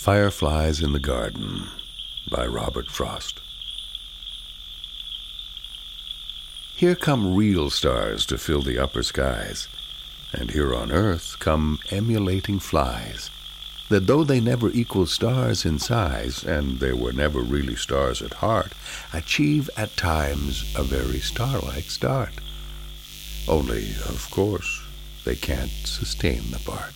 Fireflies in the Garden by Robert Frost. Here come real stars to fill the upper skies, and here on earth come emulating flies, that though they never equal stars in size, and they were never really stars at heart, achieve at times a very star-like start. Only, of course, they can't sustain the part.